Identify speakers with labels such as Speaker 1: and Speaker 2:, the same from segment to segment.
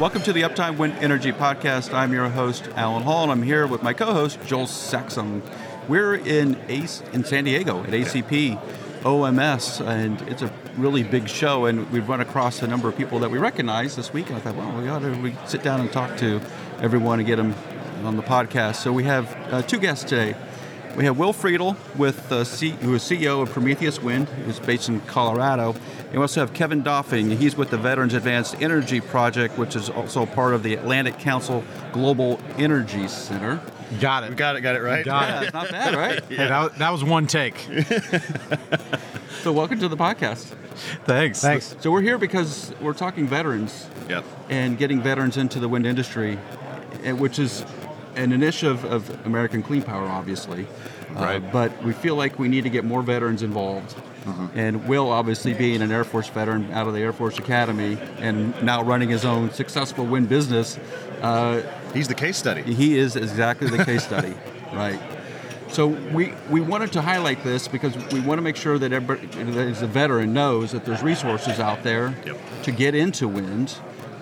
Speaker 1: Welcome to the Uptime Wind Energy Podcast. I'm your host, Allen Hall, and I'm here with my co-host, Joel Saxun. We're in Ace in San Diego at ACP OMS, and it's a really big show. And we've run across a number of people that we recognize this week. And I thought, well, we ought to we sit down and talk to everyone and get them on the podcast. So we have uh, two guests today. We have Will Friedl, with uh, C- who is CEO of Prometheus Wind, who's based in Colorado. And we also have Kevin Doffing. He's with the Veterans Advanced Energy Project, which is also part of the Atlantic Council Global Energy Center.
Speaker 2: Got it.
Speaker 3: We got it, got it right.
Speaker 2: Got
Speaker 1: Yeah,
Speaker 2: it.
Speaker 1: it's not bad, right?
Speaker 2: Hey, that, that was one take.
Speaker 1: So welcome to the podcast.
Speaker 2: Thanks.
Speaker 4: Thanks.
Speaker 1: So we're here because we're talking veterans
Speaker 3: Yep.
Speaker 1: and getting veterans into the wind industry, eh, which is an initiative of American Clean Power, obviously. Uh, but we feel like we need to get more veterans involved. And Will, obviously, being an Air Force veteran out of the Air Force Academy and now running his own successful wind business, uh,
Speaker 3: He's the case study.
Speaker 1: he is exactly the case study, right? So we, we wanted to highlight this because we want to make sure that everybody, that as a veteran knows that there's resources out there
Speaker 3: Yep.
Speaker 1: to get into wind.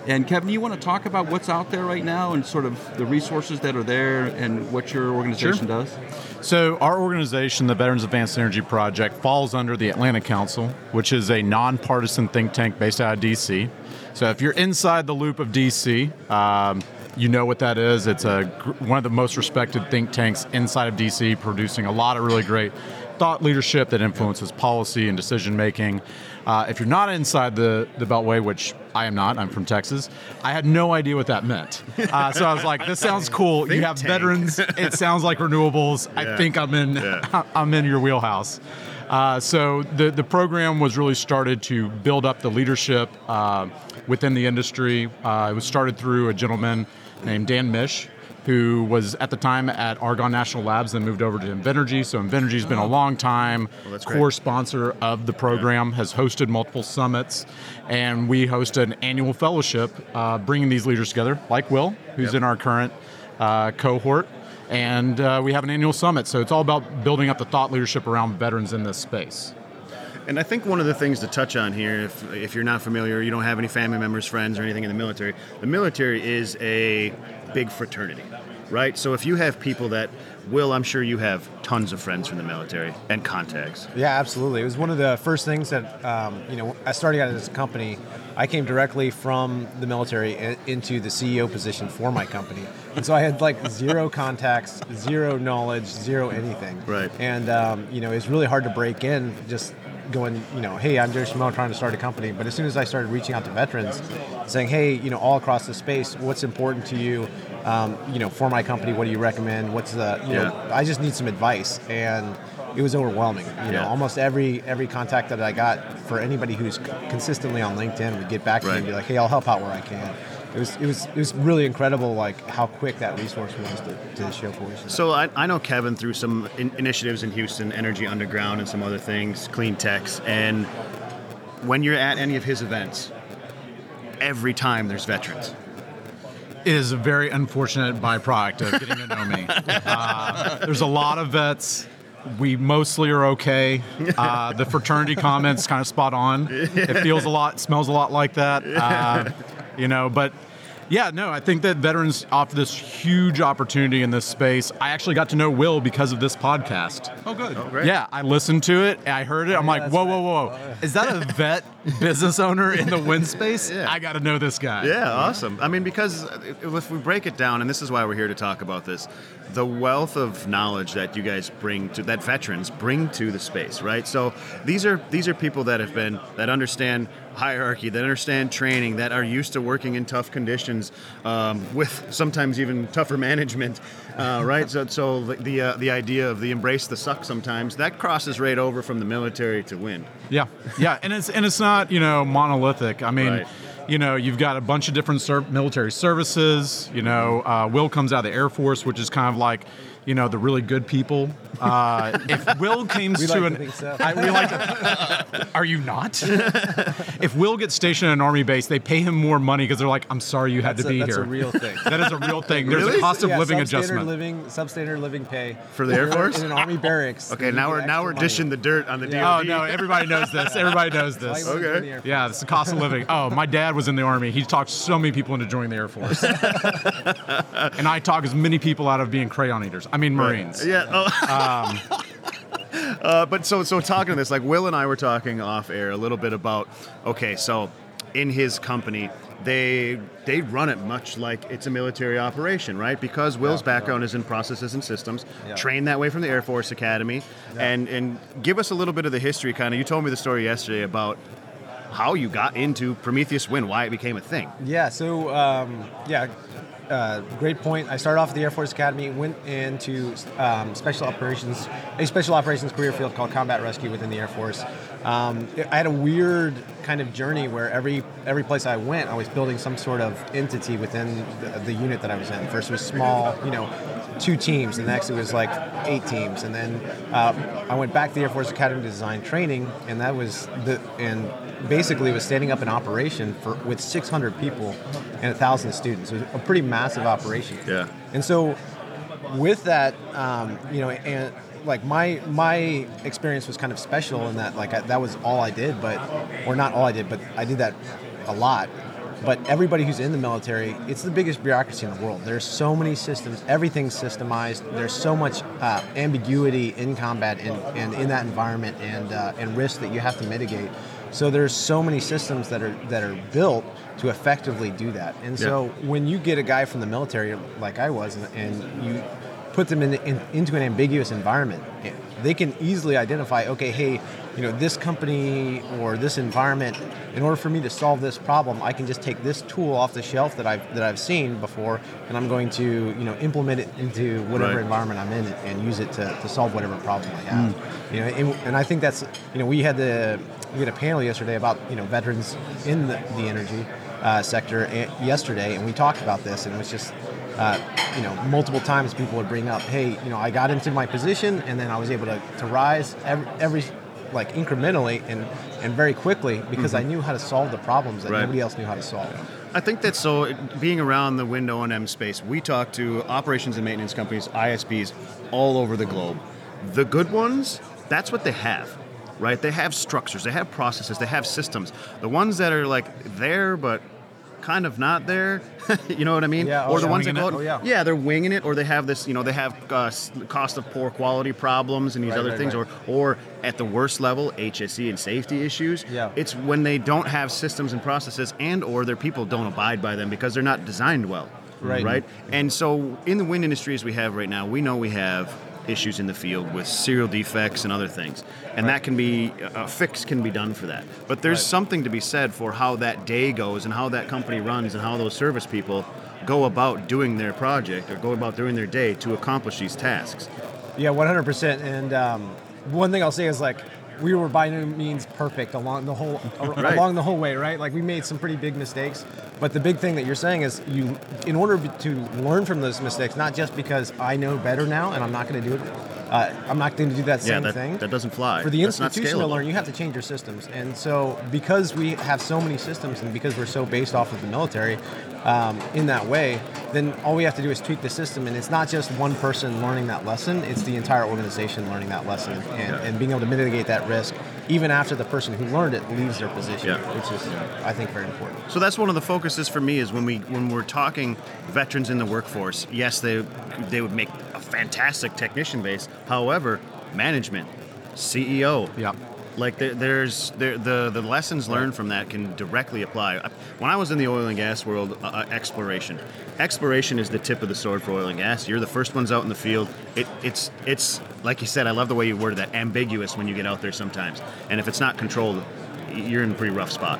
Speaker 1: And Kevin, you want to talk about what's out there right now and sort of the resources that are there and what your organization does?
Speaker 2: So, our organization, the Veterans Advanced Energy Project, falls under the Atlantic Council, which is a nonpartisan think tank based out of DC. So, if you're inside the loop of DC, um, you know what that is. It's a one of the most respected think tanks inside of DC, producing a lot of really great thought leadership that influences policy and decision making. Uh, if you're not inside the, the Beltway, which I am not, I'm from Texas, I had no idea what that meant. Uh, so I was like, this sounds cool. you have
Speaker 3: tank.
Speaker 2: veterans, it sounds like renewables. I think I'm in
Speaker 3: Yeah.
Speaker 2: I'm in your wheelhouse. Uh, so the the program was really started to build up the leadership uh, within the industry. Uh, it was started through a gentleman named Dan Mish, who was at the time at Argonne National Labs, then moved over to Invenergy. So Invenergy's been a long time
Speaker 3: great.
Speaker 2: core sponsor of the program, has hosted multiple summits, and we host an annual fellowship, uh, bringing these leaders together, like Will, who's
Speaker 3: Yep.
Speaker 2: in our current uh, cohort. And uh, we have an annual summit. So it's all about building up the thought leadership around veterans in this space.
Speaker 3: And I think one of the things to touch on here, if, if you're not familiar, you don't have any family members, friends, or anything in the military, the military is a big fraternity, right? So if you have people that, Will, I'm sure you have tons of friends from the military and contacts.
Speaker 4: Yeah, absolutely. It was one of the first things that um, you know. I started out at this company. I came directly from the military into the CEO position for my company, and so I had like zero contacts, zero knowledge, zero anything.
Speaker 3: Right.
Speaker 4: And um, you know, it's really hard to break in. Just going, you know, hey, I'm Jerry Schmo trying to start a company. But as soon as I started reaching out to veterans, saying, hey, you know, all across the space, what's important to you? Um, you know, for my company, what do you recommend? What's the, you know, I just need some advice, and it was overwhelming. You know, almost every every contact that I got for anybody who's consistently on LinkedIn would get back to me and be like, "Hey, I'll help out where I can." It was it was it was really incredible, like how quick that resource was to, to show force.
Speaker 3: So I, I know Kevin through some in, initiatives in Houston, Energy Underground, and some other things, Clean Techs. And when you're at any of his events, every time there's veterans.
Speaker 2: It is a very unfortunate byproduct of getting to know me. Uh, there's a lot of vets. We mostly are okay. Uh, the fraternity comments kind of spot on. It feels a lot, smells a lot like that. Uh, you know, but yeah, no, I think that veterans offer this huge opportunity in this space. I actually got to know Will because of this podcast.
Speaker 1: Oh, good.
Speaker 3: Oh, Great.
Speaker 2: Yeah, I listened to it. I heard it. I'm like, whoa,
Speaker 4: right.
Speaker 2: whoa, whoa. Oh, is that a vet business owner in the wind space?
Speaker 3: Yeah.
Speaker 2: I got to know this guy.
Speaker 3: Yeah, awesome. I mean, because if we break it down, and this is why we're here to talk about this, the wealth of knowledge that you guys bring to that veterans bring to the space, right? So these are these are people that have been that understand hierarchy, that understand training, that are used to working in tough conditions um, with sometimes even tougher management, uh, right? So, so the the, uh, the idea of the embrace the suck sometimes that crosses right over from the military to wind.
Speaker 2: Yeah, yeah, and it's and it's not you know monolithic. I mean,
Speaker 3: Right.
Speaker 2: you know, you've got a bunch of different ser- military services. You know, uh, Will comes out of the Air Force, which is kind of like, you know, the really good people. Uh, if Will came
Speaker 4: We
Speaker 2: to
Speaker 4: like to
Speaker 2: an,
Speaker 4: think so.
Speaker 2: I, we like to, are you not? if Will gets stationed at an army base, they pay him more money because they're like, I'm sorry you had to
Speaker 4: a-
Speaker 2: be
Speaker 4: that's
Speaker 2: here.
Speaker 4: That's a real thing.
Speaker 2: that is a real thing. There's
Speaker 3: Really?
Speaker 2: a cost of
Speaker 4: Yeah,
Speaker 2: living
Speaker 4: substandard
Speaker 2: adjustment.
Speaker 4: living, substandard living pay
Speaker 3: For the Air Force?
Speaker 4: in an army barracks.
Speaker 3: Okay, now we're now we're
Speaker 4: money.
Speaker 3: dishing the dirt on the
Speaker 4: Yeah.
Speaker 3: DoD.
Speaker 2: Oh no! Everybody knows this. Everybody knows this.
Speaker 4: you wanna
Speaker 3: Okay.
Speaker 4: join the Air Force?
Speaker 2: Yeah, it's the cost of living. Oh, my dad was in the army. He talked so many people into joining the Air Force, and I talk as many people out of being crayon eaters. I mean Marines.
Speaker 3: Yeah. Oh. uh, Um, uh, but so so talking to this, like Will and I were talking off air a little bit about. Okay, so in his company, they they run it much like it's a military operation, right? Because Will's
Speaker 4: Yeah,
Speaker 3: background is in processes and systems,
Speaker 4: Yeah.
Speaker 3: trained that way from the Air Force Academy, and and give us a little bit of the history. Kind of, you told me the story yesterday about how you got into Prometheus Wind, why it became a thing.
Speaker 4: Yeah, so um, yeah, uh, great point. I started off at the Air Force Academy, went into um, special operations, a special operations career field called combat rescue within the Air Force. Um, I had a weird kind of journey where every every place I went, I was building some sort of entity within the, the unit that I was in. First it was small, you know, two teams. and next it was like eight teams, and then uh, I went back to the Air Force Academy to design training, and that was the and basically was standing up an operation for with 600 people and 1,000 students. It was a pretty massive operation.
Speaker 3: Yeah.
Speaker 4: And so with that, um, you know, and like my my experience was kind of special in that like I, that was all I did, but or not all I did, but I did that a lot. But everybody who's in the military, it's the biggest bureaucracy in the world. There's so many systems, everything's systemized. There's so much uh, ambiguity in combat and, and in that environment and uh, and risk that you have to mitigate. So there's so many systems that are that are built to effectively do that. And so when you get a guy from the military like I was, and, and you put them in, in, into an ambiguous environment, they can easily identify, okay, hey, you know, this company or this environment, in order for me to solve this problem, I can just take this tool off the shelf that I've that I've seen before, and I'm going to, you know, implement it into whatever
Speaker 3: Right.
Speaker 4: environment I'm in and use it to, to solve whatever problem I have. You know, and, and I think that's, you know, we had the we had a panel yesterday about you know veterans in the, the energy uh, sector eh, yesterday, and we talked about this, and it was just. Uh, you know, multiple times people would bring up, "Hey, you know, I got into my position, and then I was able to, to rise every, every like incrementally and and very quickly because I mm-hmm. knew how to solve the problems that
Speaker 3: Right.
Speaker 4: nobody else knew how to solve."
Speaker 3: I think that so. Being around the wind O&M space, we talk to operations and maintenance companies, ISPs, all over the globe. The good ones, that's what they have, right? They have structures, they have processes, they have systems. The ones that are like there but kind of not there, you know what I mean?
Speaker 4: Yeah, oh
Speaker 3: or the
Speaker 4: yeah.
Speaker 3: ones that go.
Speaker 4: Oh, yeah.
Speaker 3: yeah, they're winging it, or they have this, you know, they have uh, cost of poor quality problems and these
Speaker 4: Right,
Speaker 3: other
Speaker 4: right,
Speaker 3: things,
Speaker 4: right.
Speaker 3: or or at the worst level, HSE and safety issues.
Speaker 4: Yeah.
Speaker 3: It's when they don't have systems and processes and or their people don't abide by them because they're not designed well.
Speaker 4: Right.
Speaker 3: Right? And so in the wind industry as we have right now, we know we have issues in the field with serial defects and other things. And that can be a fix can be done for that. But there's
Speaker 4: Right.
Speaker 3: something to be said for how that day goes and how that company runs and how those service people go about doing their project or go about doing their day to accomplish these tasks.
Speaker 4: Yeah, one hundred percent. And um, one thing I'll say is like we were by no means perfect along the whole
Speaker 3: Right.
Speaker 4: along the whole way, right? Like we made some pretty big mistakes. But the big thing that you're saying is you, in order to learn from those mistakes, not just because I know better now and I'm not going to do it. Uh, I'm not going to do that
Speaker 3: Yeah,
Speaker 4: same
Speaker 3: that,
Speaker 4: thing.
Speaker 3: that doesn't fly.
Speaker 4: for the
Speaker 3: That's
Speaker 4: institution to learn, you have to change your systems. And so, because we have so many systems, and because we're so based off of the military um, in that way, then all we have to do is tweak the system. And it's not just one person learning that lesson; it's the entire organization learning that lesson and,
Speaker 3: Yeah.
Speaker 4: and being able to mitigate that risk, even after the person who learned it leaves their position,
Speaker 3: Yeah.
Speaker 4: which is, I think, very important.
Speaker 3: So that's one of the focuses for me is when we when we're talking veterans in the workforce. Yes, they they would make a fantastic technician base. However, management, CEO,
Speaker 2: Yeah.
Speaker 3: Like there, there's there, the the lessons learned from that can directly apply. When I was in the oil and gas world, uh, uh, exploration, exploration is the tip of the sword for oil and gas. You're the first ones out in the field. It, it's it's like you said. I love the way you worded that. Ambiguous when you get out there sometimes, and if it's not controlled, you're in a pretty rough spot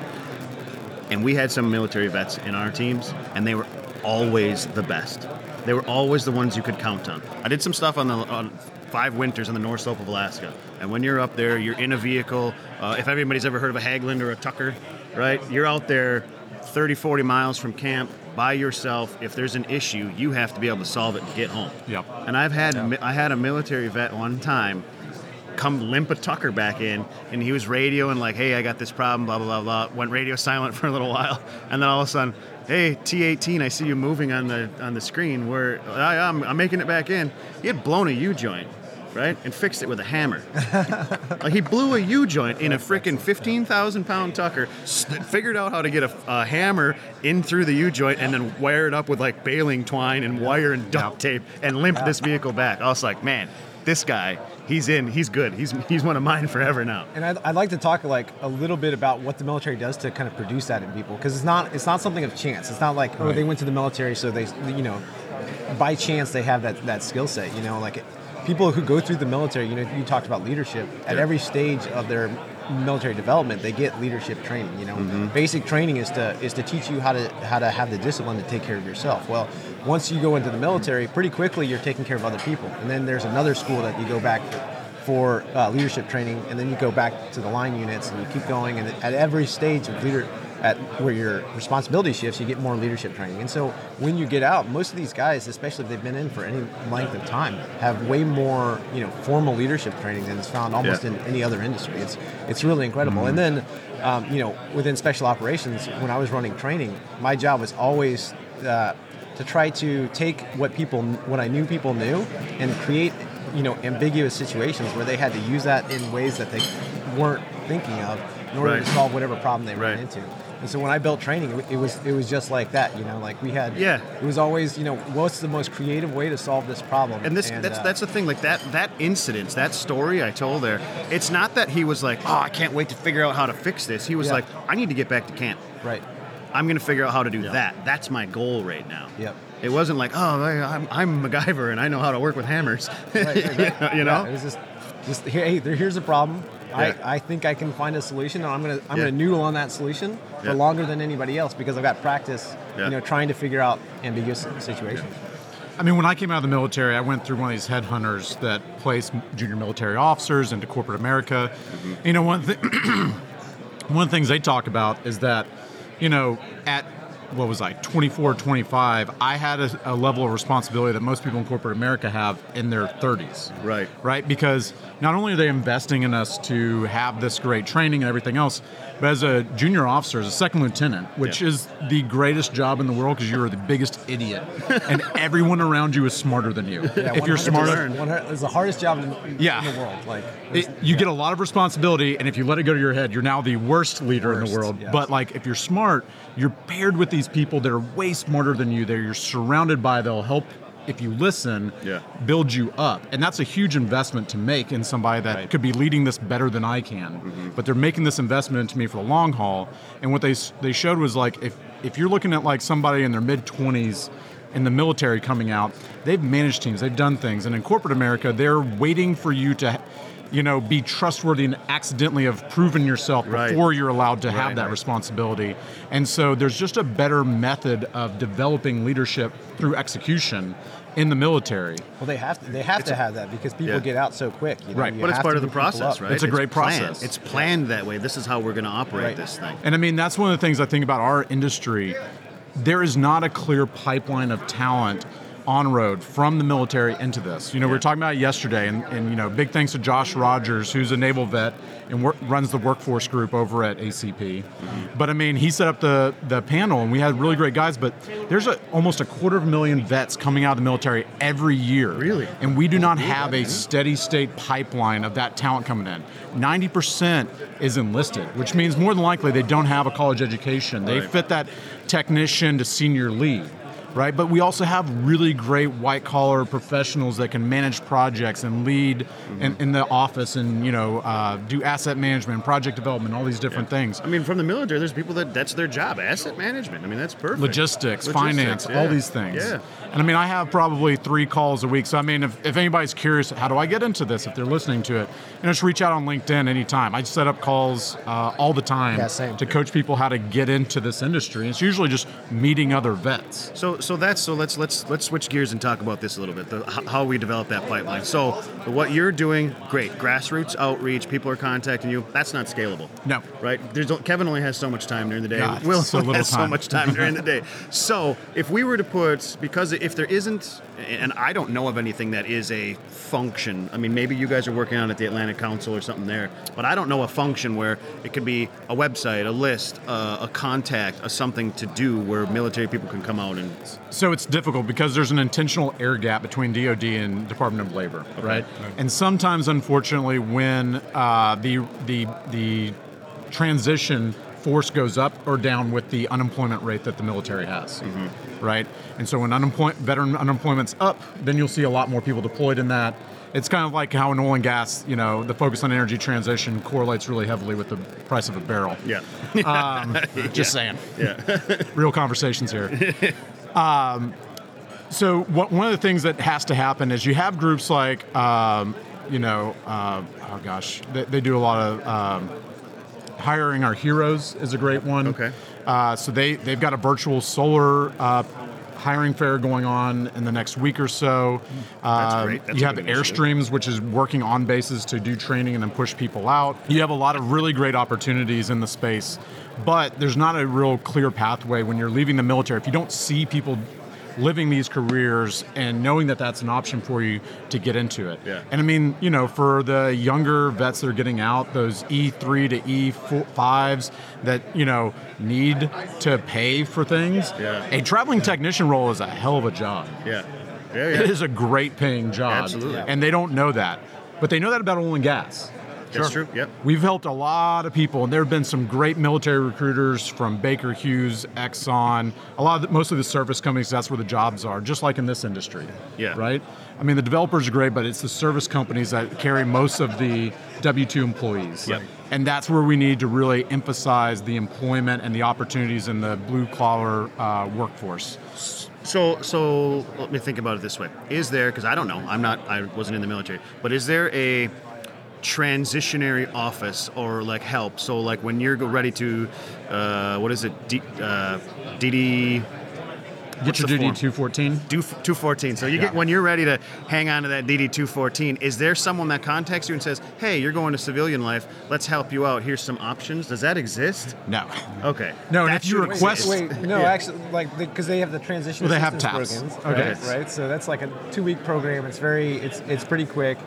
Speaker 3: and we had some military vets in our teams, and they were always the best. They were always the ones you could count on. I did some stuff on the on five winters on the north slope of Alaska, and when you're up there, you're in a vehicle. Uh, if everybody's ever heard of a Hagglund or a Tucker, right? You're out there 30, 40 miles from camp by yourself. If there's an issue, you have to be able to solve it and get home.
Speaker 2: Yep.
Speaker 3: And I've had I had a military vet one time come limp a Tucker back in, and he was radioing like, "Hey, I got this problem." Blah blah blah blah. Went radio silent for a little while, and then all of a sudden, "Hey, T18, I see you moving on the on the screen. Where I, I'm, I'm making it back in." He had blown a U joint. Right, and fixed it with a hammer. like he blew a U joint in a freaking fifteen thousand pound Tucker. st- Figured out how to get a, a hammer in through the U joint and then wire it up with like baling twine and wire and duct tape and limp this vehicle back. I was like, man, this guy, he's in, he's good. He's he's one of mine forever now.
Speaker 4: And I'd, I'd like to talk like a little bit about what the military does to kind of produce that in people because it's not it's not something of chance. It's not like oh they went to the military so they you know by chance they have that that skill set. You know like people who go through the military. You know you talked about leadership at
Speaker 3: Yeah.
Speaker 4: every stage of their military development they get leadership training you know basic training is to is to teach you how to how to have the discipline to take care of yourself well once you go into the military pretty quickly you're taking care of other people and then there's another school that you go back for uh, leadership training, and then you go back to the line units, and you keep going. And at every stage of leader, at where your responsibility shifts, you get more leadership training. And so when you get out, most of these guys, especially if they've been in for any length of time, have way more you know formal leadership training than is found almost
Speaker 3: Yeah.
Speaker 4: in any other industry. It's it's really incredible. And then um, you know within special operations, when I was running training, my job was always uh, to try to take what people what I knew people knew and create you know ambiguous situations where they had to use that in ways that they weren't thinking of in order
Speaker 3: Right.
Speaker 4: to solve whatever problem they ran into. And so when I built training, it was it was just like that. You know, like we had
Speaker 3: Yeah.
Speaker 4: It was always you know what's the most creative way to solve this problem.
Speaker 3: And this that's
Speaker 4: uh,
Speaker 3: that's the thing, like that that incident, that story I told there, it's not that he was like, Oh, I can't wait to figure out how to fix this. He was
Speaker 4: Yeah.
Speaker 3: like, I need to get back to camp.
Speaker 4: right.
Speaker 3: I'm gonna figure out how to do that. That's my goal right now.
Speaker 4: Yep.
Speaker 3: It wasn't like, oh, I'm, I'm MacGyver and I know how to work with hammers.
Speaker 4: Right, right, right.
Speaker 3: you know?
Speaker 4: Yeah, it was just, just hey, here's a problem.
Speaker 3: Yeah.
Speaker 4: I, I think I can find a solution, and I'm gonna I'm
Speaker 3: Yeah.
Speaker 4: gonna noodle on that solution for
Speaker 3: Yeah.
Speaker 4: longer than anybody else because I've got practice,
Speaker 3: Yeah.
Speaker 4: you know, trying to figure out ambiguous situations.
Speaker 2: I mean, when I came out of the military, I went through one of these headhunters that place junior military officers into corporate America. Mm-hmm. You know, one thing, one of the things they talk about is that, you know, at what was I, 24, 25, I had a, a level of responsibility that most people in corporate America have in their 30s.
Speaker 3: Right.
Speaker 2: Right? Because not only are they investing in us to have this great training and everything else, but as a junior officer, as a second lieutenant, which
Speaker 3: Yeah.
Speaker 2: is the greatest job in the world because you're the biggest idiot, and everyone around you is smarter than you.
Speaker 4: Yeah,
Speaker 2: if you're smarter,
Speaker 4: it's the hardest job in,
Speaker 2: Yeah.
Speaker 4: in the world. Like
Speaker 2: it, you get a lot of responsibility, and if you let it go to your head, you're now the worst leader in the world.
Speaker 4: yes.
Speaker 2: But like, if you're smart, you're paired with these people that are way smarter than you. That you're surrounded by. They'll help if you listen.
Speaker 3: Yeah.
Speaker 2: Build you up, and that's a huge investment to make in somebody that could be leading this better than I can.
Speaker 3: Mm-hmm.
Speaker 2: But they're making this investment into me for the long haul. And what they they showed was like if if you're looking at like somebody in their mid 20s in the military coming out, they've managed teams, they've done things, and in corporate America, they're waiting for you to, you know, be trustworthy and accidentally have proven yourself
Speaker 3: Right.
Speaker 2: before you're allowed to have that
Speaker 3: right.
Speaker 2: responsibility. And so there's just a better method of developing leadership through execution in the military.
Speaker 4: well, they have to they have to have that because people
Speaker 3: Yeah.
Speaker 4: get out so quick. You know?
Speaker 2: Right.
Speaker 4: You
Speaker 3: But it's part of the process, right?
Speaker 2: It's a great
Speaker 3: planned.
Speaker 2: process.
Speaker 3: It's planned that way. This is how we're going to operate
Speaker 4: Right.
Speaker 3: this thing.
Speaker 2: And I mean, that's one of the things I think about our industry. There is not a clear pipeline of talent on road from the military into this. You know, we were talking about it yesterday, and, and you know, big thanks to Josh Rogers, who's a naval vet and wor- runs the workforce group over at ACP. But I mean, he set up the the panel, and we had really great guys. But there's a, almost a quarter of a million vets coming out of the military every year.
Speaker 3: Really?
Speaker 2: And we do not have a steady state pipeline of that talent coming in. 90% is enlisted, which means more than likely they don't have a college education. They
Speaker 3: Right.
Speaker 2: fit that technician to senior lead. Right, but we also have really great white collar professionals that can manage projects and lead in, in the office and you know uh, do asset management, project development, all these different things.
Speaker 3: I mean, from the military, there's people that that's their job, asset management. I mean, that's perfect.
Speaker 2: logistics,
Speaker 3: Logistics,
Speaker 2: finance,
Speaker 3: yeah.
Speaker 2: all these things.
Speaker 3: Yeah.
Speaker 2: And I mean, I have probably three calls a week. So I mean, if, if anybody's curious, how do I get into this? If they're listening to it, you know, just reach out on LinkedIn anytime. I set up calls uh, all the time
Speaker 4: Yeah,
Speaker 2: to coach people how to get into this industry. It's usually just meeting other vets.
Speaker 3: So, so that's so let's let's let's switch gears and talk about this a little bit. The, how we develop that pipeline. So what you're doing, great. Grassroots outreach. People are contacting you. That's not scalable.
Speaker 2: No.
Speaker 3: Right. There's Kevin only has so much time during the day.
Speaker 2: God,
Speaker 3: Will
Speaker 2: so
Speaker 3: has so much time during the day. So if we were to put because if there isn't, and I don't know of anything that is a function. I mean, maybe you guys are working on it at the Atlantic Council or something there, but I don't know a function where it could be a website, a list, uh, a contact, a something to do where military people can come out and
Speaker 2: So it's difficult because there's an intentional air gap between DoD and Department of Labor, right? And sometimes, unfortunately, when uh, the the the transition force goes up or down with the unemployment rate that the military has, right? And so when unemployment veteran unemployment's up, then you'll see a lot more people deployed in that. It's kind of like how in oil and gas, you know, the focus on energy transition correlates really heavily with the price of a barrel.
Speaker 3: yeah,
Speaker 2: Um, just saying.
Speaker 3: yeah.
Speaker 2: Real conversations here. um, so what, one of the things that has to happen is you have groups like, um, you know, uh, oh gosh, they, they do a lot of um, hiring our heroes is a great one.
Speaker 3: Okay.
Speaker 2: Uh, so they they've got a virtual solar. Uh, Hiring fair going on in the next week or so.
Speaker 3: That's
Speaker 2: Um,
Speaker 3: great. That's
Speaker 2: you have. Airstreams, which is working on bases to do training and then push people out. You have a lot of really great opportunities in the space, but there's not a real clear pathway when you're leaving the military. If you don't see people living these careers and knowing that that's an option for you to get into it.
Speaker 3: Yeah.
Speaker 2: And I mean, you know, for the younger vets that are getting out, those E3 to E5s that, you know, need to pay for things,
Speaker 3: Yeah.
Speaker 2: a traveling technician role is a hell of a job.
Speaker 3: Yeah. Yeah, yeah.
Speaker 2: It is a great paying job.
Speaker 3: Absolutely.
Speaker 2: And they don't know that. But they know that about oil and gas.
Speaker 3: That's true. Yep.
Speaker 2: We've helped a lot of people, and there have been some great military recruiters from Baker Hughes, Exxon, a lot of the, most of the service companies. That's where the jobs are, just like in this industry.
Speaker 3: Yeah.
Speaker 2: Right. I mean, the developers are great, but it's the service companies that carry most of the W two employees.
Speaker 3: Yep.
Speaker 2: And that's where we need to really emphasize the employment and the opportunities in the blue collar uh, workforce.
Speaker 3: So, so let me think about it this way: Is there? Because I don't know. I'm not. I wasn't in the military. But is there a transitionary office or like help? So, like when you're ready to, uh, what is it? D, uh, DD.
Speaker 2: Get your
Speaker 3: the
Speaker 2: DD two fourteen.
Speaker 3: Do 214. So you
Speaker 2: Yeah.
Speaker 3: get when you're ready to hang on to that DD 214. Is there someone that contacts you and says, "Hey, you're going to civilian life. Let's help you out. Here's some options." Does that exist?
Speaker 2: No.
Speaker 3: Okay.
Speaker 2: No, and if you request-
Speaker 3: exist.
Speaker 4: Wait, no,
Speaker 3: Yeah.
Speaker 4: actually, like because they have the transition.
Speaker 2: Well, they have
Speaker 4: assistance
Speaker 2: TAPS.
Speaker 4: programs,
Speaker 2: Okay.
Speaker 4: right, right? So that's like a two-week program. It's very, it's it's pretty quick.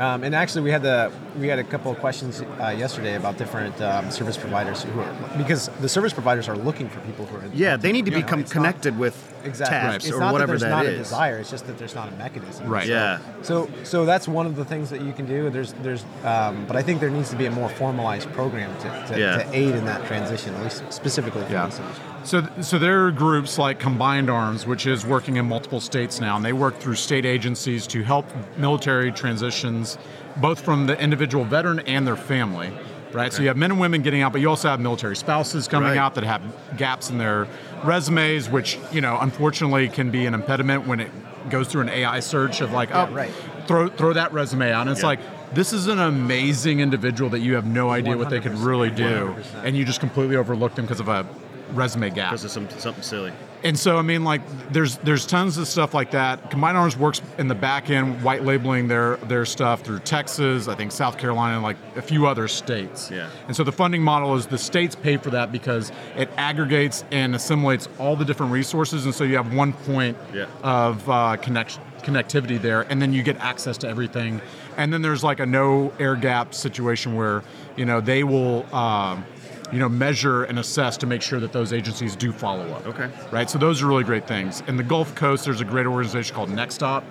Speaker 4: Um, and actually, we had the we had a couple of questions uh, yesterday about different um, service providers who are because the service providers are looking for people who are.
Speaker 3: Yeah, they need to
Speaker 4: You know,
Speaker 3: become
Speaker 4: it's not-
Speaker 3: connected with
Speaker 4: Exactly.
Speaker 3: TAPS
Speaker 4: It's
Speaker 3: or
Speaker 4: not
Speaker 3: whatever
Speaker 4: that there's
Speaker 3: that
Speaker 4: not a desire. It's just that there's not a mechanism.
Speaker 2: Right.
Speaker 3: Yeah.
Speaker 4: So, so that's one of the things that you can do. There's, there's, um, but I think there needs to be a more formalized program to, to,
Speaker 3: Yeah.
Speaker 4: to aid in that transition, at least specifically for
Speaker 2: Yeah. So, so there are groups like Combined Arms, which is working in multiple states now, and they work through state agencies to help military transitions, both from the individual veteran and their family. Right. So you have men and women getting out, but you also have military spouses coming
Speaker 3: Right.
Speaker 2: out that have gaps in their resumes, which you know unfortunately can be an impediment when it goes through an AI search of like, oh,
Speaker 4: right.
Speaker 2: throw throw that resume out, and it's
Speaker 3: Yeah.
Speaker 2: like. This is an amazing individual that you have no idea what they could really do,
Speaker 4: 100%.
Speaker 2: and you just completely overlooked them because of a resume gap.
Speaker 3: Because of some, something silly.
Speaker 2: And so, I mean, like, there's there's tons of stuff like that. Combined Arms works in the back end, white labeling their their stuff through Texas, I think South Carolina, and like a few other states.
Speaker 3: Yeah.
Speaker 2: And so the funding model is the states pay for that because it aggregates and assimilates all the different resources, and so you have one point
Speaker 3: Yeah.
Speaker 2: of uh, connection connectivity there, and then you get access to everything. And then there's like a no air gap situation where you know they will. Um, you know, measure and assess to make sure that those agencies do follow up
Speaker 3: Okay.
Speaker 2: right? So those are really great things. In the Gulf Coast, there's a great organization called Nextop.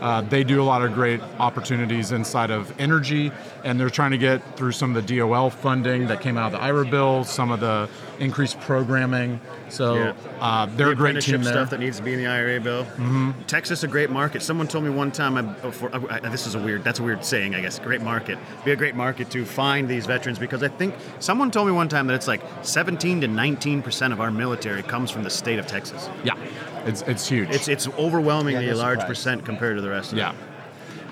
Speaker 2: Uh, they do a lot of great opportunities inside of energy, and they're trying to get through some of the DOL funding that came out of the IRA bill, some of the increased programming. So
Speaker 3: Yeah.
Speaker 2: uh, they're
Speaker 3: the
Speaker 2: a great team there.
Speaker 3: stuff that needs to be in the IRA bill. Mm-hmm. Texas, a great market. Someone told me one time. I, before, I, I- this is a weird. That's a weird saying, I guess. Great market. Be a great market to find these veterans because I think someone told me one time that it's like 17 to 19 percent of our military comes from the state of Texas.
Speaker 2: yeah, it's it's huge.
Speaker 3: It's it's overwhelmingly
Speaker 4: Yeah,
Speaker 3: a large
Speaker 4: surprise.
Speaker 3: percent compared to the rest of
Speaker 2: yeah.
Speaker 3: it.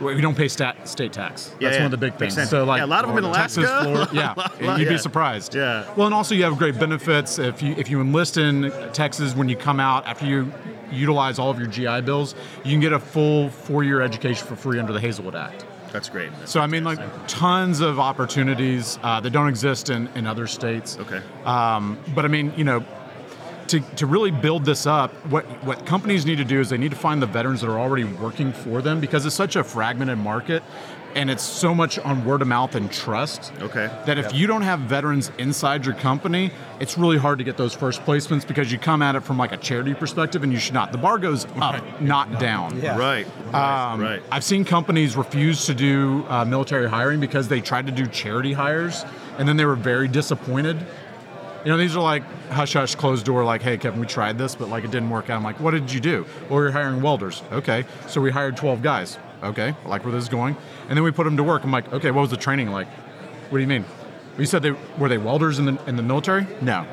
Speaker 2: We we don't pay stat, state tax. That's
Speaker 3: yeah.
Speaker 2: one of the big things. So, like
Speaker 3: Yeah, a lot of them in
Speaker 2: Texas,
Speaker 3: Alaska.
Speaker 2: Florida, yeah,
Speaker 3: Lot-
Speaker 2: you'd
Speaker 3: yeah.
Speaker 2: be surprised.
Speaker 3: Yeah.
Speaker 2: Well, and also you have great benefits if you if you enlist in Texas when you come out after you utilize all of your GI bills, you can get a full four-year education for free under the Hazelwood Act.
Speaker 3: That's great. That's
Speaker 2: So I mean, like tons of opportunities uh, that don't exist in, in other states.
Speaker 3: Okay.
Speaker 2: Um, but I mean, you know, to, to really build this up, what what companies need to do is they need to find the veterans that are already working for them because it's such a fragmented market, and it's so much on word of mouth and trust.
Speaker 3: Okay.
Speaker 2: That if you don't have veterans inside your company, it's really hard to get those first placements because you come at it from like a charity perspective, and you should not. The bar goes up, not down.
Speaker 4: Yeah.
Speaker 3: Right.
Speaker 2: Um,
Speaker 3: right.
Speaker 2: I've seen companies refuse to do uh, military hiring because they tried to do charity hires and then they were very disappointed. You know, these are like hush hush, closed door, like, hey, Kevin, we tried this, but like it didn't work out. I'm like, what did you do? Well, we are hiring welders. Okay. So we hired 12 guys. Okay. I like where this is going. And then we put them to work. I'm like, okay, what was the training like? What do you mean? You said they were they welders in the in the military? No.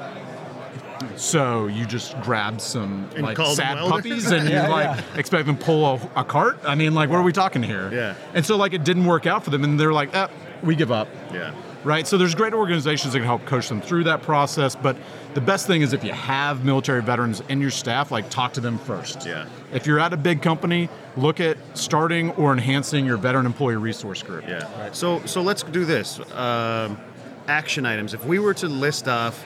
Speaker 2: So you just grab some
Speaker 3: And
Speaker 2: like sad puppies and
Speaker 4: Yeah,
Speaker 2: you like
Speaker 4: yeah.
Speaker 2: expect them to pull a, a cart? I mean, like, what are we talking here?
Speaker 3: Yeah.
Speaker 2: And so like it didn't work out for them, and they're like, eh, we give up.
Speaker 3: yeah.
Speaker 2: Right. So there's great organizations that can help coach them through that process, but the best thing is if you have military veterans in your staff, like talk to them first.
Speaker 3: Yeah.
Speaker 2: If you're at a big company, look at starting or enhancing your veteran employee resource group.
Speaker 3: Yeah. Right. So so let's do this. Um, action items. If we were to list off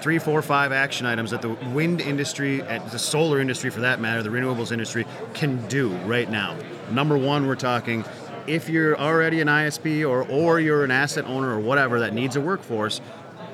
Speaker 3: three, four, five action items that the wind industry, and the solar industry for that matter, the renewables industry can do right now. Number one, we're talking if you're already an ISP or or you're an asset owner or whatever that needs a workforce,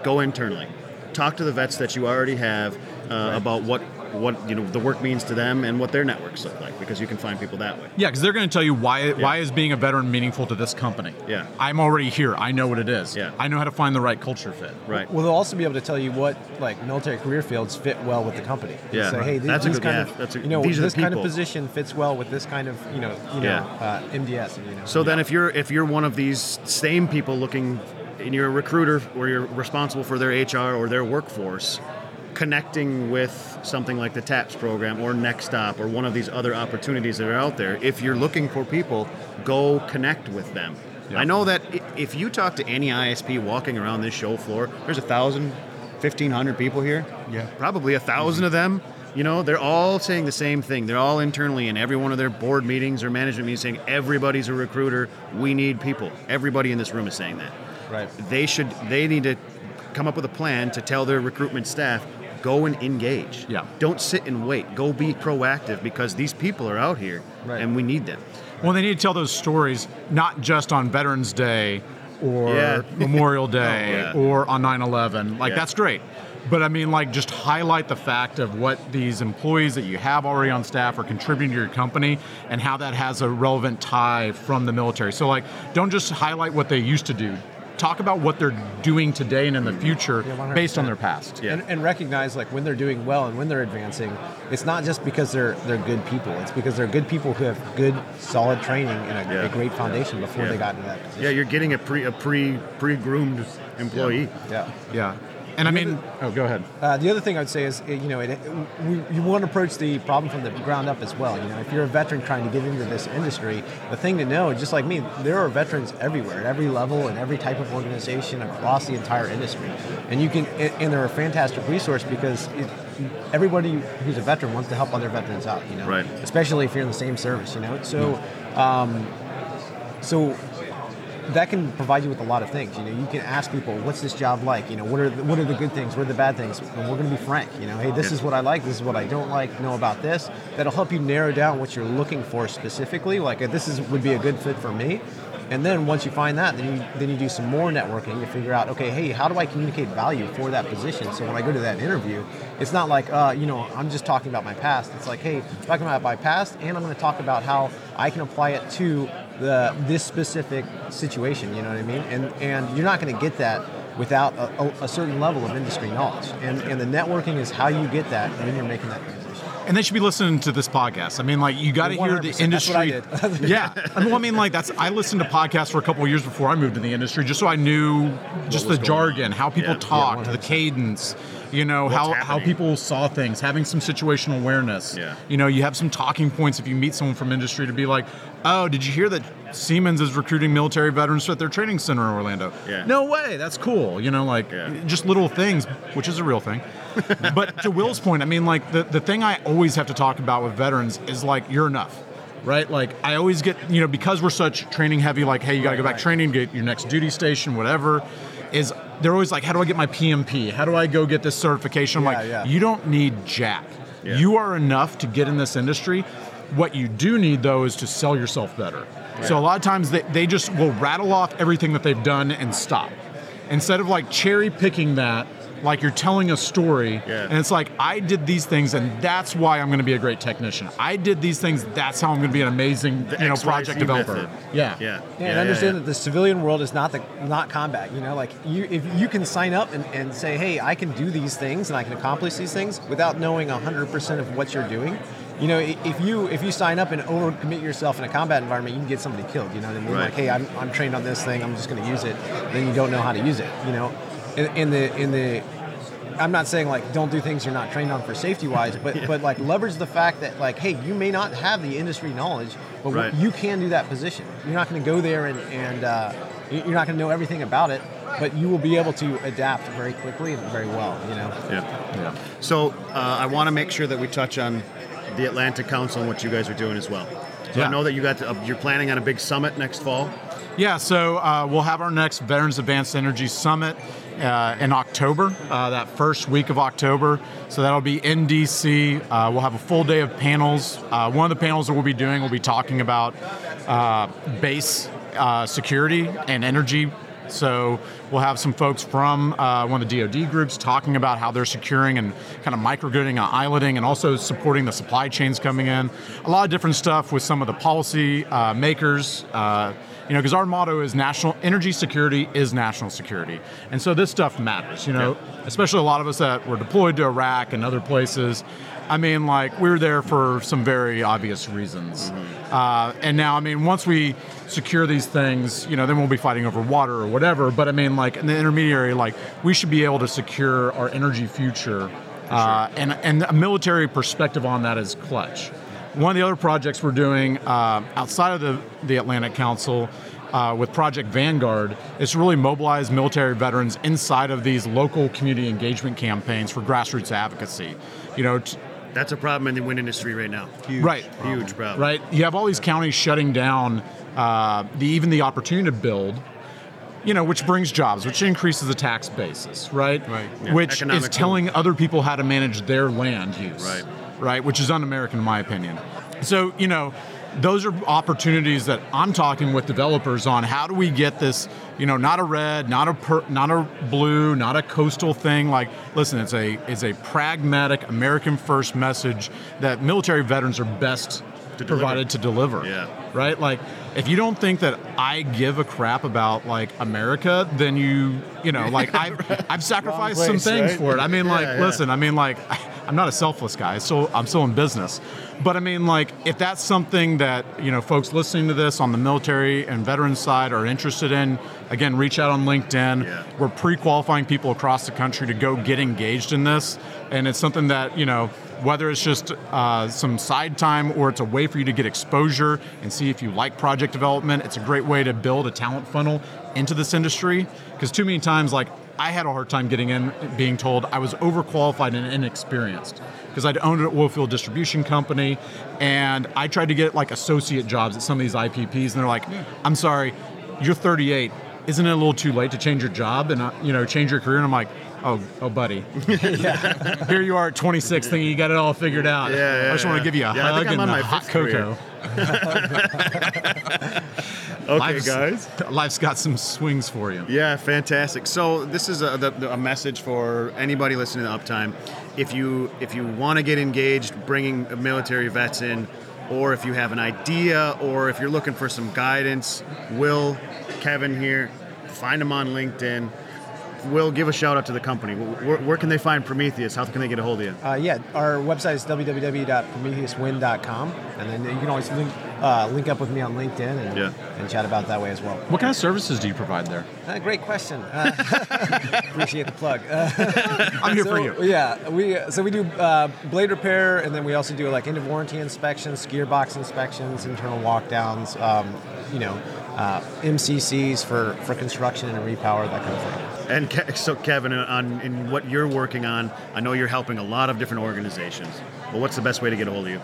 Speaker 3: go internally. Talk to the vets that you already have uh, about what what you know the work means to them and what their networks look like because you can find people that way.
Speaker 2: Yeah, because they're going to tell you why why is being a veteran meaningful to this company.
Speaker 3: Yeah.
Speaker 2: I'm already here. I know what it is.
Speaker 3: Yeah.
Speaker 2: I know how to find the right culture fit.
Speaker 3: Right.
Speaker 4: Well, they'll also be able to tell you what like military career fields fit well with the company.
Speaker 3: Yeah.
Speaker 4: Say, hey, these,
Speaker 3: That's a
Speaker 4: these
Speaker 3: good-
Speaker 4: kind
Speaker 3: yeah,
Speaker 4: of
Speaker 3: that's a-
Speaker 4: you know
Speaker 3: these
Speaker 4: this kind of position fits well with this kind of you know you know uh, MDS. You know.
Speaker 3: So then, if you're if you're one of these same people looking, and you're a recruiter or you're responsible for their HR or their workforce, connecting with something like the TAPS program or NextOp or one of these other opportunities that are out there, if you're looking for people, go connect with them.
Speaker 2: Yeah.
Speaker 3: I know that if you talk to any ISP walking around this show floor, there's a thousand, fifteen hundred people here.
Speaker 2: Yeah.
Speaker 3: Probably a 1000 of them. You know, they're all saying the same thing. They're all internally in every one of their board meetings or management meetings saying everybody's a recruiter. We need people. Everybody in this room is saying that.
Speaker 4: Right.
Speaker 3: They should. They need to come up with a plan to tell their recruitment staff go and engage.
Speaker 2: Yeah.
Speaker 3: Don't sit and wait. Go be proactive because these people are out here
Speaker 4: Right.
Speaker 3: and we need them.
Speaker 2: Well, they need to tell those stories not just on Veterans Day or
Speaker 3: Yeah.
Speaker 2: Memorial oh, Day
Speaker 3: Oh, yeah.
Speaker 2: or on 9 11. Like,
Speaker 3: Yeah.
Speaker 2: that's great. But I mean, like, just highlight the fact of what these employees that you have already on staff are contributing to your company and how that has a relevant tie from the military. So, like, don't just highlight what they used to do. Talk about what they're doing today and in the future
Speaker 4: Yeah,
Speaker 2: based on their past.
Speaker 3: Yeah.
Speaker 4: And, and recognize like when they're doing well and when they're advancing, it's not just because they're they're good people. It's because they're good people who have good, solid training and a,
Speaker 3: Yeah.
Speaker 4: a great foundation before
Speaker 3: Yeah.
Speaker 4: they got into that position.
Speaker 3: Yeah, you're getting a pre a pre pre groomed employee.
Speaker 4: Yeah.
Speaker 2: Yeah. And I mean, oh, go ahead.
Speaker 4: Uh, the other thing I'd say is, you know, it, we, you want to approach the problem from the ground up as well. You know, if you're a veteran trying to get into this industry, the thing to know, just like me, there are veterans everywhere, at every level, and every type of organization across the entire industry. And you can, and and they're a fantastic resource because it, everybody who's a veteran wants to help other veterans out. You know,
Speaker 3: Right.
Speaker 4: Especially if you're in the same service. You know, so. Um, so that can provide you with a lot of things. You know, you can ask people, "What's this job like?" You know, what are the, what are the good things? What are the bad things? And we're going to be frank. You know, hey, this is what I like. This is what I don't like. Know about this. That'll help you narrow down what you're looking for specifically. Like, this is would be a good fit for me. And then once you find that, then you then you do some more networking to figure out, okay, hey, how do I communicate value for that position? So when I go to that interview, it's not like, uh, you know, I'm just talking about my past. It's like, hey, I'm talking about my past, and I'm going to talk about how I can apply it to the this specific situation. You know what I mean? And and you're not going to get that without a, a, certain level of industry knowledge. And and the networking is how you get that when you're making that transition.
Speaker 2: And they should be listening to this podcast. I mean, like you got to hear the industry.
Speaker 4: I
Speaker 2: yeah, I mean, well, I mean, like that's. I listened to podcasts for a couple years before I moved to the industry, just so I knew just the jargon, how people
Speaker 3: Yeah.
Speaker 2: talked,
Speaker 4: Yeah,
Speaker 2: the cadence. You know how, how
Speaker 3: happening.
Speaker 2: people saw things, having some situational awareness.
Speaker 3: Yeah.
Speaker 2: You know, you have some talking points if you meet someone from industry to be like, oh, did you hear that Siemens is recruiting military veterans at their training center in Orlando.
Speaker 3: Yeah.
Speaker 2: No way, that's cool. You know, like
Speaker 3: Yeah.
Speaker 2: just little things, which is a real thing. but to Will's point, I mean, like the, the thing I always have to talk about with veterans is like, you're enough. Right, like I always get, you know, because we're such training heavy. Like, hey, you got to go back training, get your next duty station, whatever. Is they're always like, how do I get my PMP? How do I go get this certification? I'm
Speaker 4: Yeah,
Speaker 2: like,
Speaker 4: yeah.
Speaker 2: you don't need jack.
Speaker 3: Yeah.
Speaker 2: You are enough to get in this industry. What you do need though is to sell yourself better. So a lot of times they, they just will rattle off everything that they've done and stop. Instead of like cherry picking that, like you're telling a story,
Speaker 3: Yeah.
Speaker 2: and it's like I did these things, and that's why I'm going to be a great technician. I did these things, that's how I'm going to be an amazing, you know,
Speaker 3: XYZ
Speaker 2: project developer.
Speaker 3: method.
Speaker 2: Yeah,
Speaker 3: Yeah.
Speaker 4: Yeah, and understand that the civilian world is not the not combat. You know, like you if you can sign up and, and say, hey, I can do these things and I can accomplish these things without knowing 100% of what you're doing. You know, if you if you sign up and overcommit yourself in a combat environment, you can get somebody killed. You know what I mean?
Speaker 3: Right.
Speaker 4: Like, hey, I'm, I'm trained on this thing. I'm just going to use it. Then you don't know how to use it. You know, in, in the in the I'm not saying like don't do things you're not trained on for safety wise, but but like leverage the fact that like hey, you may not have the industry knowledge, but
Speaker 3: Right.
Speaker 4: you can do that position. You're not going to go there and and uh, you- you're not going to know everything about it, but you will be able to adapt very quickly and very well. You know.
Speaker 3: Yeah.
Speaker 2: yeah.
Speaker 3: So uh, I want to make sure that we touch on the Atlantic Council and what you guys are doing as well. So I know that you got to, uh, you're planning on a big summit next fall.
Speaker 2: Yeah, so uh, we'll have our next Veterans Advanced Energy Summit uh, in October, uh, that first week of October. So that'll be in DC. Uh, we'll have a full day of panels. Uh, one of the panels that we'll be doing will be talking about uh, base security and energy. So we'll have some folks from one of the DoD groups talking about how they're securing and kind of microgridding and islanding, and also supporting the supply chains coming in. A lot of different stuff with some of the policy makers. You know, because our motto is national energy security is national security, and so this stuff matters. You know, especially a lot of us that were deployed to Iraq and other places. I mean, like we were there for some very obvious reasons, uh, and now I mean, once we secure these things, you know, then we'll be fighting over water or whatever. But I mean, like in the intermediary, like we should be able to secure our energy future, uh, and and a military perspective on that is clutch. One of the other projects we're doing uh, outside of the, the Atlantic Council uh, with Project Vanguard is to really mobilize military veterans inside of these local community engagement campaigns for grassroots advocacy. You know, t-
Speaker 3: That's a problem in the wind industry right now. Huge,
Speaker 2: Right.
Speaker 3: Huge problem.
Speaker 2: right? You have all these counties shutting down uh, the even the opportunity to build. You know, which brings jobs, which increases the tax basis, right?
Speaker 1: Right.
Speaker 3: Yeah.
Speaker 2: Which
Speaker 3: Economic
Speaker 2: is telling other people how to manage their land use.
Speaker 3: Right.
Speaker 2: Right. Which is un-American in my opinion. So you know, those are opportunities that I'm talking with developers on. How do we get this? You know, not a red, not a per, not a blue, not a coastal thing. Like, listen, it's a it's a pragmatic American first message that military veterans are best
Speaker 3: To deliver.
Speaker 2: provided to deliver.
Speaker 3: Yeah.
Speaker 2: Right? Like if you don't think that I give a crap about like America, then you you know, like I've I've sacrificed
Speaker 3: place,
Speaker 2: some things
Speaker 3: right?
Speaker 2: for it. I mean
Speaker 3: Yeah,
Speaker 2: like
Speaker 3: yeah.
Speaker 2: listen, I mean like I'm not a selfless guy. So I'm still in business. But I mean like if that's something that, you know, folks listening to this on the military and veteran side are interested in, again, reach out on LinkedIn.
Speaker 3: Yeah.
Speaker 2: We're pre-qualifying people across the country to go get engaged in this. And it's something that, you know, whether it's just uh, some side time or it's a way for you to get exposure and see if you like project development, it's a great way to build a talent funnel into this industry. Because too many times, like I had a hard time getting in, being told I was overqualified and inexperienced because I'd owned an oil field distribution company, and I tried to get like associate jobs at some of these IPPs, and they're like, "I'm sorry, you're 38. Isn't it a little too late to change your job and uh, you know change your career?" And I'm like, "Oh, oh, buddy, here you are at 26, thinking you got it all figured out.
Speaker 3: Yeah, yeah,
Speaker 2: I just want
Speaker 3: yeah.
Speaker 2: to give you a
Speaker 3: Yeah, I
Speaker 2: hug
Speaker 3: think I'm
Speaker 2: and
Speaker 3: on
Speaker 2: a
Speaker 3: my
Speaker 2: hot
Speaker 3: career.
Speaker 2: cocoa."
Speaker 3: Okay,
Speaker 2: Life's-
Speaker 3: guys.
Speaker 2: life's got some swings for you.
Speaker 3: Yeah, fantastic. So this is a, the, a message for anybody listening to Uptime. If you if you want to get engaged, bringing military vets in, or if you have an idea, or if you're looking for some guidance, Will, Kevin here, find them on LinkedIn. Will, give a shout out to the company. Where, where can they find Prometheus? How can they get a hold of you?
Speaker 4: Uh, yeah, our website is www.prometheuswin.com, and then you can always link, uh, link up with me on LinkedIn and,
Speaker 3: Yeah.
Speaker 4: and chat about that way as well.
Speaker 2: What kind of services do you provide there?
Speaker 4: Uh, great question. Uh, appreciate the plug. Uh,
Speaker 2: I'm here
Speaker 4: so,
Speaker 2: for you.
Speaker 4: Yeah, we so we do uh, blade repair, and then we also do like end of warranty inspections, gearbox inspections, internal walkdowns. Um, you know, uh, MCCs for for construction and repower, that kind of thing.
Speaker 3: And Ke- so, Kevin, on in what you're working on, I know you're helping a lot of different organizations. But what's the best way to get a hold of you?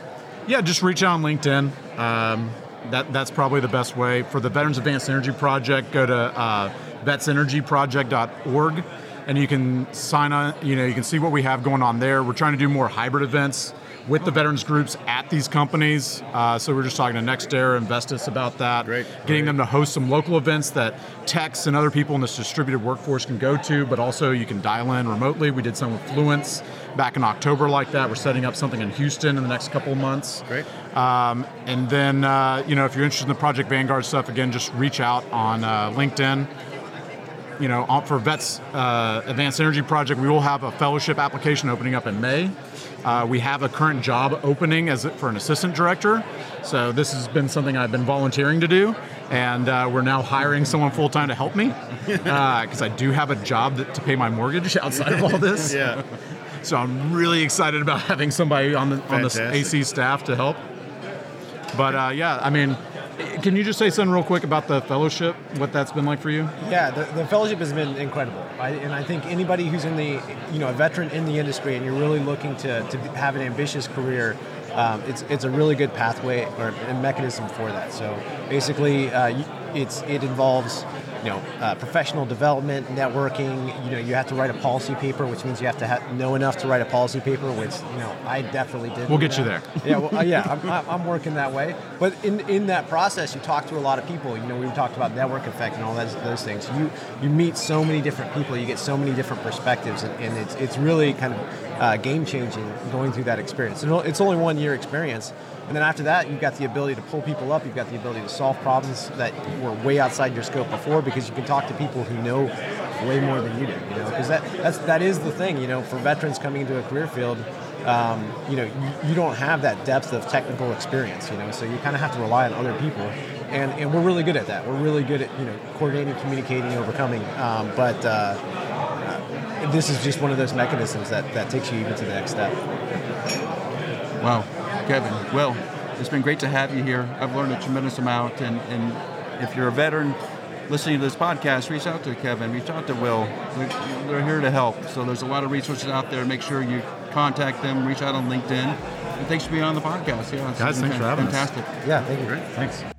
Speaker 2: Yeah, just reach out on LinkedIn. Um, that that's probably the best way. For the Veterans Advanced Energy Project, go to uh, vetsenergyproject.org, and you can sign on. You know, you can see what we have going on there. We're trying to do more hybrid events with the veterans groups at these companies. Uh, so we're just talking to Nextera, Investus about that.
Speaker 3: Great,
Speaker 2: Getting
Speaker 3: great.
Speaker 2: them to host some local events that techs and other people in this distributed workforce can go to, but also you can dial in remotely. We did some with Fluence back in October like that. We're setting up something in Houston in the next couple of months.
Speaker 3: Great.
Speaker 2: Um, and then, uh, you know, if you're interested in the Project Vanguard stuff, again, just reach out on uh, LinkedIn. You know, for Vets uh, Advanced Energy Project, we will have a fellowship application opening up in May. Uh, we have a current job opening as for an assistant director, so this has been something I've been volunteering to do, and uh, we're now hiring someone full time to help me because I do have a job that, to pay my mortgage outside of all this.
Speaker 3: Yeah.
Speaker 2: So I'm really excited about having somebody on the on the AC staff to help. But uh, yeah, I mean, can you just say something real quick about the fellowship? What that's been like for you?
Speaker 4: Yeah, the, the fellowship has been incredible, I, and I think anybody who's in the, you know, a veteran in the industry, and you're really looking to, to have an ambitious career, um, it's it's a really good pathway or a mechanism for that. So basically, uh, it's it involves, you know, uh, professional development, networking. You know, you have to write a policy paper, which means you have to ha- know enough to write a policy paper, which you know I definitely did.
Speaker 2: We'll get you there.
Speaker 4: Yeah, well, uh, yeah, I'm, I'm I'm working that way. But in, in that process, you talk to a lot of people. You know, we talked about network effect and all those, those things. You you meet so many different people. You get so many different perspectives, and, and it's it's really kind of uh, game changing going through that experience. And It's only one year experience, and then after that, you've got the ability to pull people up. You've got the ability to solve problems that were way outside your scope before because you can talk to people who know way more than you do. You know, because that that's that is the thing. You know, for veterans coming into a career field um, you know, you, you don't have that depth of technical experience, you know, so you kind of have to rely on other people. And, and we're really good at that. We're really good at, you know, coordinating, communicating, overcoming. Um, but uh, uh, this is just one of those mechanisms that, that takes you even to the next step.
Speaker 1: Wow, Kevin. Well, it's been great to have you here. I've learned a tremendous amount, and, and if you're a veteran listening to this podcast, reach out to Kevin, reach out to Will. They're, they're here to help. So there's a lot of resources out there. Make sure you contact them, reach out on LinkedIn. And thanks for being on the podcast. Yeah,
Speaker 2: Guys, thanks for having us.
Speaker 1: fantastic.
Speaker 4: Yeah, thank you. Great.
Speaker 2: Thanks.